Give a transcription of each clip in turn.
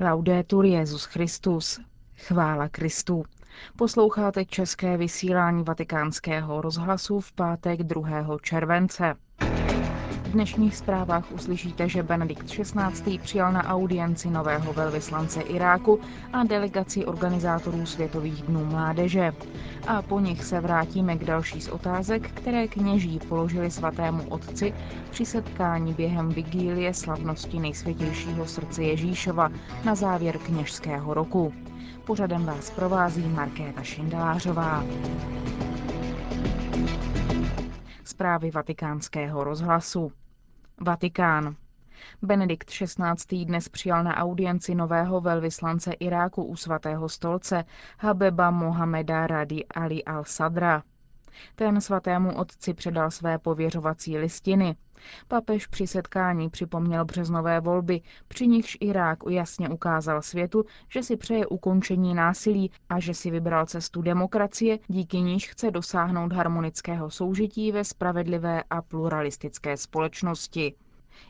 Laudetur Jezus Christus. Chvála Kristu. Posloucháte české vysílání vatikánského rozhlasu v pátek 2. července. V dnešních zprávách uslyšíte, že Benedikt XVI. přijal na audienci nového velvyslance Iráku a delegaci organizátorů Světových dnů mládeže. A po nich se vrátíme k další z otázek, které kněží položili svatému otci při setkání během vigílie slavnosti nejsvětějšího srdce Ježíšova na závěr kněžského roku. Pořadem vás provází Markéta Šindelářová. Zprávy vatikánského rozhlasu. Vatikán. Benedikt XVI. dnes přijal na audienci nového velvyslance Iráku u svatého stolce Habeba Mohameda Radi Ali al-Sadra. Ten svatému otci předal své pověřovací listiny. Papež při setkání připomněl březnové volby, při nichž Irák jasně ukázal světu, že si přeje ukončení násilí a že si vybral cestu demokracie, díky níž chce dosáhnout harmonického soužití ve spravedlivé a pluralistické společnosti.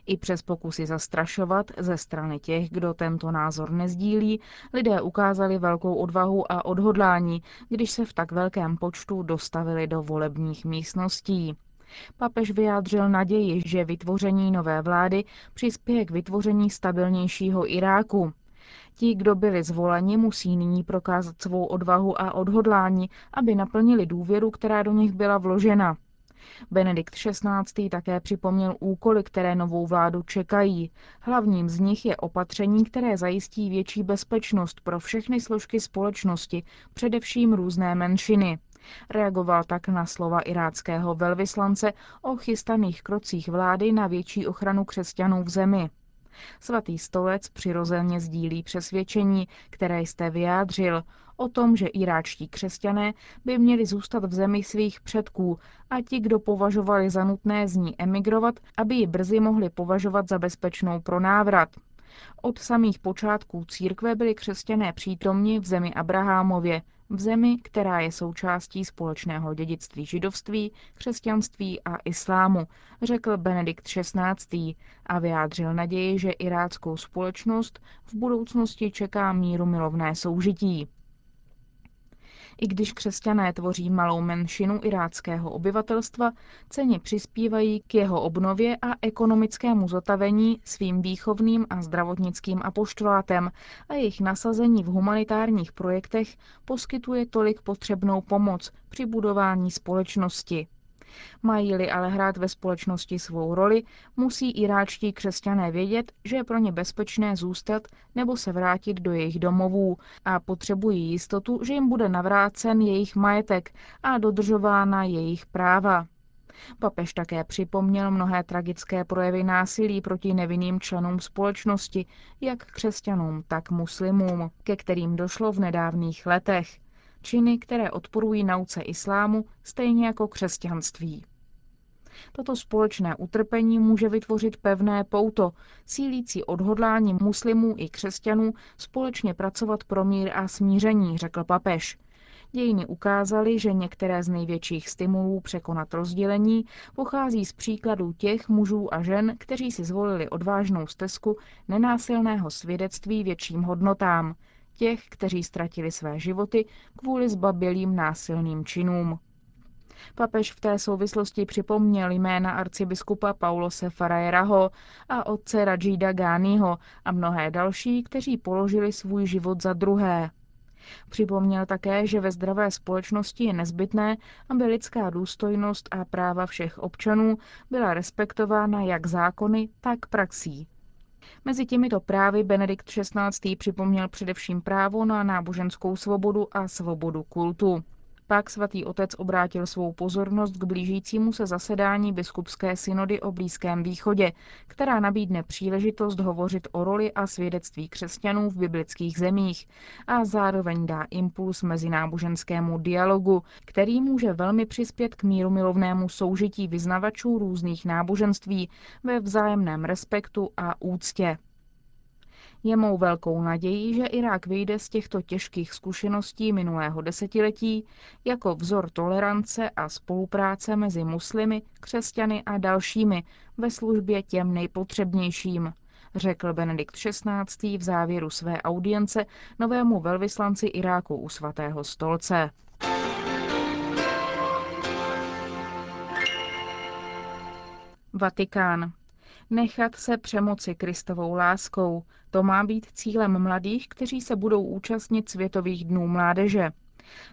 I přes pokusy zastrašovat ze strany těch, kdo tento názor nezdílí, lidé ukázali velkou odvahu a odhodlání, když se v tak velkém počtu dostavili do volebních místností. Papež vyjádřil naději, že vytvoření nové vlády přispěje k vytvoření stabilnějšího Iráku. Ti, kdo byli zvoleni, musí nyní prokázat svou odvahu a odhodlání, aby naplnili důvěru, která do nich byla vložena. Benedikt XVI. také připomněl úkoly, které novou vládu čekají. Hlavním z nich je opatření, které zajistí větší bezpečnost pro všechny složky společnosti, především různé menšiny. Reagoval tak na slova iráckého velvyslance o chystaných krocích vlády na větší ochranu křesťanů v zemi. Svatý stolec přirozeně sdílí přesvědčení, které jste vyjádřil, o tom, že iráčtí křesťané by měli zůstat v zemi svých předků a ti, kdo považovali za nutné z ní emigrovat, aby ji brzy mohli považovat za bezpečnou pro návrat. Od samých počátků církve byli křesťané přítomni v zemi Abrahámově, v zemi, která je součástí společného dědictví židovství, křesťanství a islámu, řekl Benedikt XVI. a vyjádřil naději, že iráckou společnost v budoucnosti čeká míru milovné soužití. I když křesťané tvoří malou menšinu iráckého obyvatelstva, ceně přispívají k jeho obnově a ekonomickému zotavení svým výchovným a zdravotnickým apoštolátem a jejich nasazení v humanitárních projektech poskytuje tolik potřebnou pomoc při budování společnosti. Mají-li ale hrát ve společnosti svou roli, musí iráčtí křesťané vědět, že je pro ně bezpečné zůstat nebo se vrátit do jejich domovů a potřebují jistotu, že jim bude navrácen jejich majetek a dodržována jejich práva. Papež také připomněl mnohé tragické projevy násilí proti nevinným členům společnosti, jak křesťanům, tak muslimům, ke kterým došlo v nedávných letech činy, které odporují nauce islámu, stejně jako křesťanství. Toto společné utrpení může vytvořit pevné pouto, sílící odhodlání muslimů i křesťanů společně pracovat pro mír a smíření, řekl papež. Dějiny ukázaly, že některé z největších stimulů překonat rozdělení pochází z příkladů těch mužů a žen, kteří si zvolili odvážnou stezku nenásilného svědectví větším hodnotám, těch, kteří ztratili své životy kvůli zbabělým násilným činům. Papež v té souvislosti připomněl jména arcibiskupa Paulose Farajeraho a otce Rajida Gániho a mnohé další, kteří položili svůj život za druhé. Připomněl také, že ve zdravé společnosti je nezbytné, aby lidská důstojnost a práva všech občanů byla respektována jak zákony, tak praxí. Mezi těmito právy Benedikt XVI. připomněl především právo na náboženskou svobodu a svobodu kultu. Pak svatý otec obrátil svou pozornost k blížícímu se zasedání biskupské synody o Blízkém východě, která nabídne příležitost hovořit o roli a svědectví křesťanů v biblických zemích a zároveň dá impuls mezináboženskému dialogu, který může velmi přispět k míru milovnému soužití vyznavačů různých náboženství ve vzájemném respektu a úctě. Je mou velkou nadějí, že Irák vyjde z těchto těžkých zkušeností minulého desetiletí jako vzor tolerance a spolupráce mezi muslimy, křesťany a dalšími ve službě těm nejpotřebnějším, řekl Benedikt XVI. v závěru své audience novému velvyslanci Iráku u svatého stolce. Vatikán. Nechat se přemoci Kristovou láskou. To má být cílem mladých, kteří se budou účastnit Světových dnů mládeže.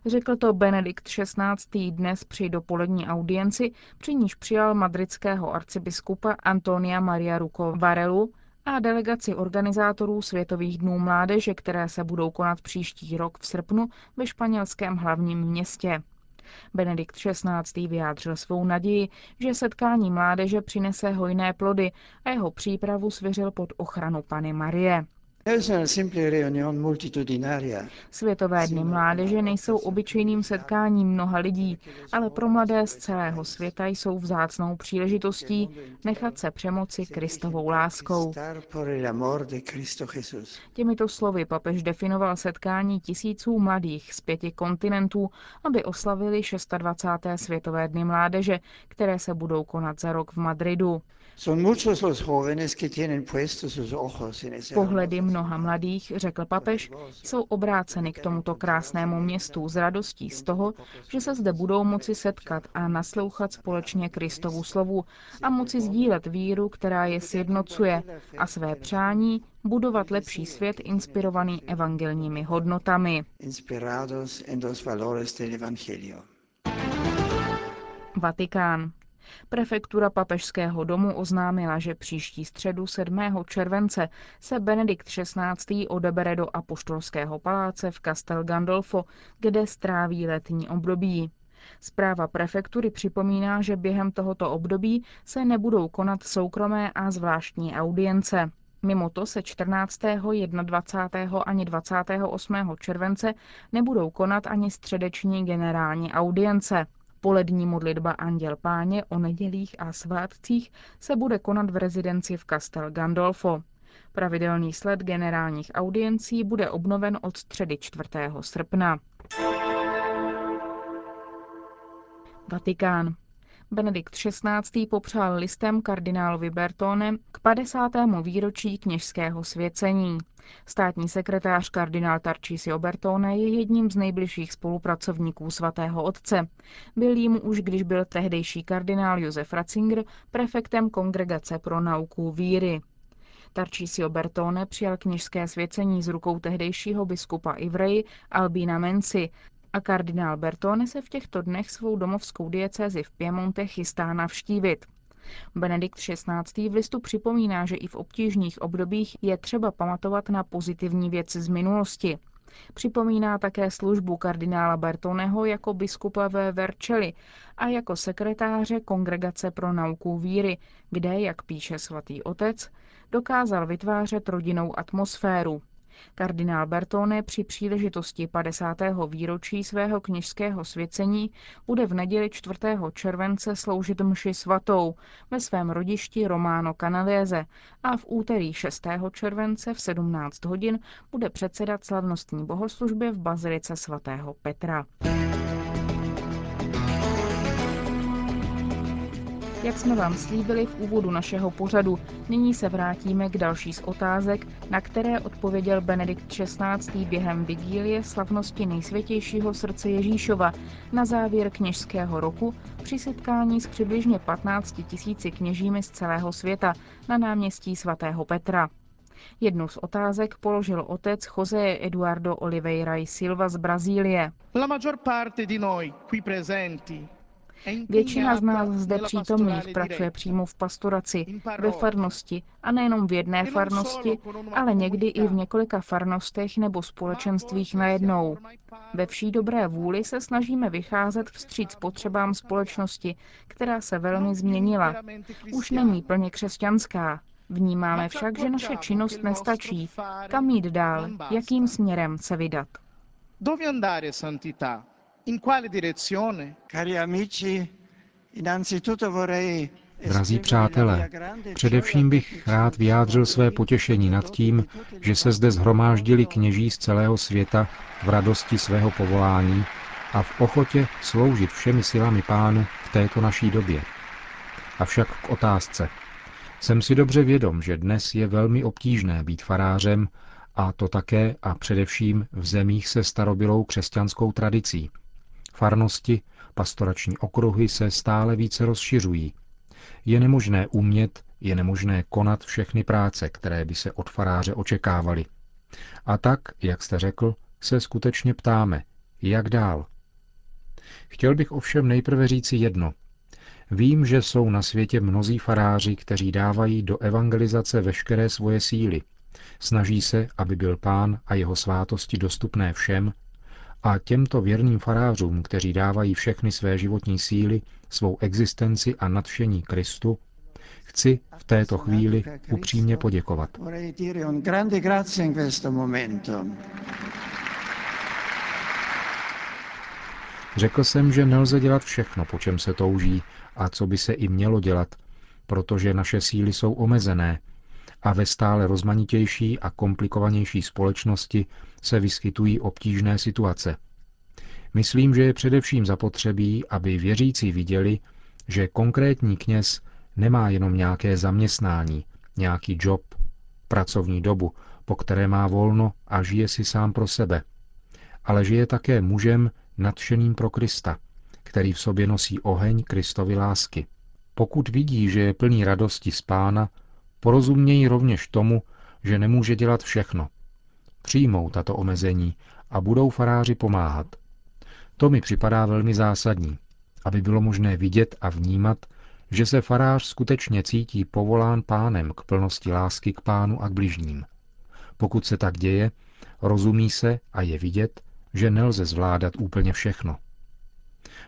Řekl to Benedikt XVI. dnes při dopolední audienci, při níž přijal madridského arcibiskupa Antonia Maria Ruko Varelu a delegaci organizátorů Světových dnů mládeže, které se budou konat příští rok v srpnu ve španělském hlavním městě. Benedikt XVI. vyjádřil svou naději, že setkání mládeže přinese hojné plody a jeho přípravu svěřil pod ochranu Pany Marie. Světové dny mládeže nejsou obyčejným setkáním mnoha lidí, ale pro mladé z celého světa jsou vzácnou příležitostí nechat se přemoci Kristovou láskou. Těmito slovy papež definoval setkání tisíců mladých z pěti kontinentů, aby oslavili 26. Světové dny mládeže, které se budou konat za rok v Madridu. Pohledy mnoha mladých, řekl papež, jsou obráceny k tomuto krásnému městu s radostí z toho, že se zde budou moci setkat a naslouchat společně Kristovu slovu a moci sdílet víru, která je sjednocuje a své přání budovat lepší svět inspirovaný evangelními hodnotami. Vatikán. Prefektura papežského domu oznámila, že příští středu 7. července se Benedikt XVI. odebere do apoštolského paláce v Castel Gandolfo, kde stráví letní období. Zpráva prefektury připomíná, že během tohoto období se nebudou konat soukromé a zvláštní audience. Mimo to se 14., 21. ani 28. července nebudou konat ani středeční generální audience. Polední modlitba Anděl Páně o nedělích a svátcích se bude konat v rezidenci v Castel Gandolfo. Pravidelný sled generálních audiencí bude obnoven od středy 4. srpna. Vatikán. Benedikt XVI. popřál listem kardinálovi Bertone k 50. výročí kněžského svěcení. Státní sekretář kardinál Tarcísio Bertone je jedním z nejbližších spolupracovníků svatého otce. Byl jim už, když byl tehdejší kardinál Josef Ratzinger prefektem Kongregace pro nauku víry. Tarcísio Bertone přijal kněžské svěcení z rukou tehdejšího biskupa Ivrej Albína Menci a kardinál Bertone se v těchto dnech svou domovskou diecézi v Piemonte chystá navštívit. Benedikt XVI. v listu připomíná, že i v obtížných obdobích je třeba pamatovat na pozitivní věci z minulosti. Připomíná také službu kardinála Bertoneho jako biskupa ve Verčeli a jako sekretáře Kongregace pro nauku víry, kde, jak píše svatý otec, dokázal vytvářet rodinnou atmosféru. Kardinál Bertone při příležitosti 50. výročí svého kněžského svěcení bude v neděli 4. července sloužit mši svatou ve svém rodišti Romano Canavese a v úterý 6. července v 17 hodin bude předsedat slavnostní bohoslužbě v bazilice svatého Petra. Jak jsme vám slíbili v úvodu našeho pořadu, nyní se vrátíme k další z otázek, na které odpověděl Benedikt XVI. během vigílie slavnosti nejsvětějšího srdce Ježíšova na závěr kněžského roku při setkání s přibližně 15 tisíci kněžími z celého světa na náměstí svatého Petra. Jednu z otázek položil otec José Eduardo Oliveira y Silva z Brazílie. La maggior parte di noi qui presenti Většina z nás zde přítomných pracuje přímo v pastoraci, ve farnosti a nejenom v jedné farnosti, ale někdy i v několika farnostech nebo společenstvích najednou. Ve vší dobré vůli se snažíme vycházet vstříc potřebám společnosti, která se velmi změnila. Už není plně křesťanská. Vnímáme však, že naše činnost nestačí. Kam jít dál? Jakým směrem se vydat? Dove andare santità? In quale direzione? Cari amici, innanzitutto vorrei Drazí přátelé, především bych rád vyjádřil své potěšení nad tím, že se zde zhromáždili kněží z celého světa v radosti svého povolání a v ochotě sloužit všemi silami pánu v této naší době. Avšak k otázce. Jsem si dobře vědom, že dnes je velmi obtížné být farářem, a to také a především v zemích se starobylou křesťanskou tradicí. Farnosti, pastorační okruhy se stále více rozšiřují. Je nemožné umět, je nemožné konat všechny práce, které by se od faráře očekávaly. A tak, jak jste řekl, se skutečně ptáme, jak dál. Chtěl bych ovšem nejprve říci jedno. Vím, že jsou na světě mnozí faráři, kteří dávají do evangelizace veškeré svoje síly. Snaží se, aby byl pán a jeho svátosti dostupné všem, a těmto věrným farářům, kteří dávají všechny své životní síly, svou existenci a nadšení Kristu, chci v této chvíli upřímně poděkovat. Řekl jsem, že nelze dělat všechno, po čem se touží a co by se i mělo dělat, protože naše síly jsou omezené a ve stále rozmanitější a komplikovanější společnosti se vyskytují obtížné situace. Myslím, že je především zapotřebí, aby věřící viděli, že konkrétní kněz nemá jenom nějaké zaměstnání, nějaký job, pracovní dobu, po které má volno a žije si sám pro sebe, ale že je také mužem nadšeným pro Krista, který v sobě nosí oheň Kristovy lásky. Pokud vidí, že je plný radosti z pána, porozumějí rovněž tomu, že nemůže dělat všechno. Přijmou tato omezení a budou faráři pomáhat. To mi připadá velmi zásadní, aby bylo možné vidět a vnímat, že se farář skutečně cítí povolán pánem k plnosti lásky k pánu a k bližním. Pokud se tak děje, rozumí se a je vidět, že nelze zvládat úplně všechno.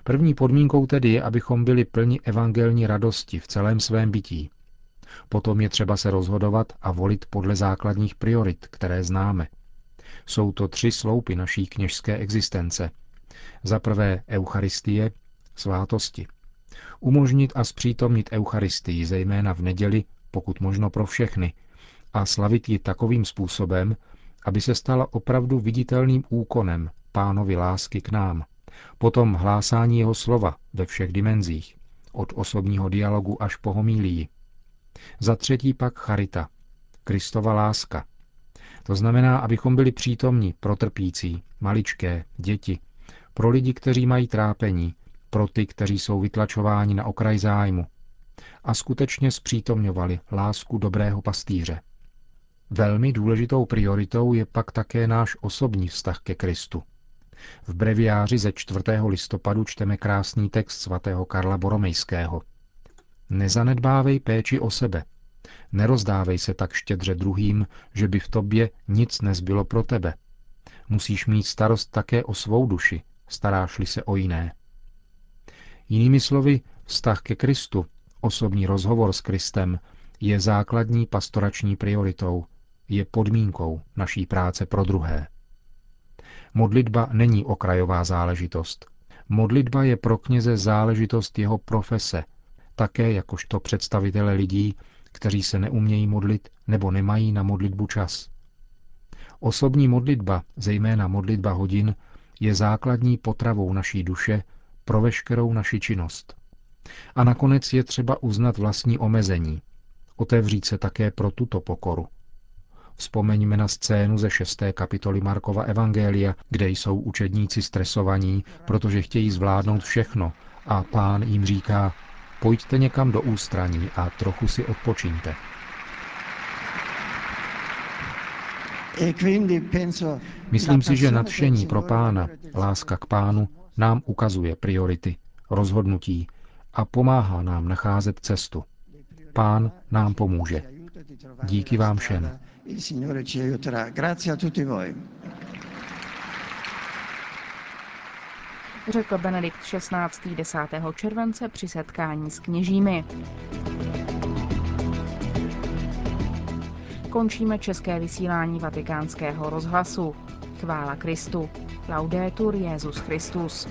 První podmínkou tedy je, abychom byli plni evangelní radosti v celém svém bytí. Potom je třeba se rozhodovat a volit podle základních priorit, které známe. Jsou to tři sloupy naší kněžské existence. Za prvé Eucharistie, svátosti. Umožnit a zpřítomnit Eucharistii, zejména v neděli, pokud možno pro všechny, a slavit ji takovým způsobem, aby se stala opravdu viditelným úkonem pánovi lásky k nám. Potom hlásání jeho slova ve všech dimenzích, od osobního dialogu až po homílii. Za třetí pak charita, Kristova láska. To znamená, abychom byli přítomní pro trpící, maličké, děti, pro lidi, kteří mají trápení, pro ty, kteří jsou vytlačováni na okraj zájmu a skutečně zpřítomňovali lásku dobrého pastýře. Velmi důležitou prioritou je pak také náš osobní vztah ke Kristu. V breviáři ze 4. listopadu čteme krásný text svatého Karla Boromejského. Nezanedbávej péči o sebe. Nerozdávej se tak štědře druhým, že by v tobě nic nezbylo pro tebe. Musíš mít starost také o svou duši, staráš-li se o jiné. Jinými slovy, vztah ke Kristu, osobní rozhovor s Kristem, je základní pastorační prioritou, je podmínkou naší práce pro druhé. Modlitba není okrajová záležitost. Modlitba je pro kněze záležitost jeho profese, také jakožto představitele lidí, kteří se neumějí modlit nebo nemají na modlitbu čas. Osobní modlitba, zejména modlitba hodin, je základní potravou naší duše pro veškerou naši činnost. A nakonec je třeba uznat vlastní omezení, otevřít se také pro tuto pokoru. Vzpomeňme na scénu ze šesté kapitoly Markova Evangelia, kde jsou učedníci stresovaní, protože chtějí zvládnout všechno a pán jim říká, pojďte někam do ústraní a trochu si odpočíňte. Myslím si, že nadšení pro pána, láska k pánu, nám ukazuje priority, rozhodnutí a pomáhá nám nacházet cestu. Pán nám pomůže. Díky vám všem. Řekl Benedikt XVI. 10. července při setkání s kněžími. Končíme české vysílání vatikánského rozhlasu. Chvála Kristu. Laudetur Jezus Christus.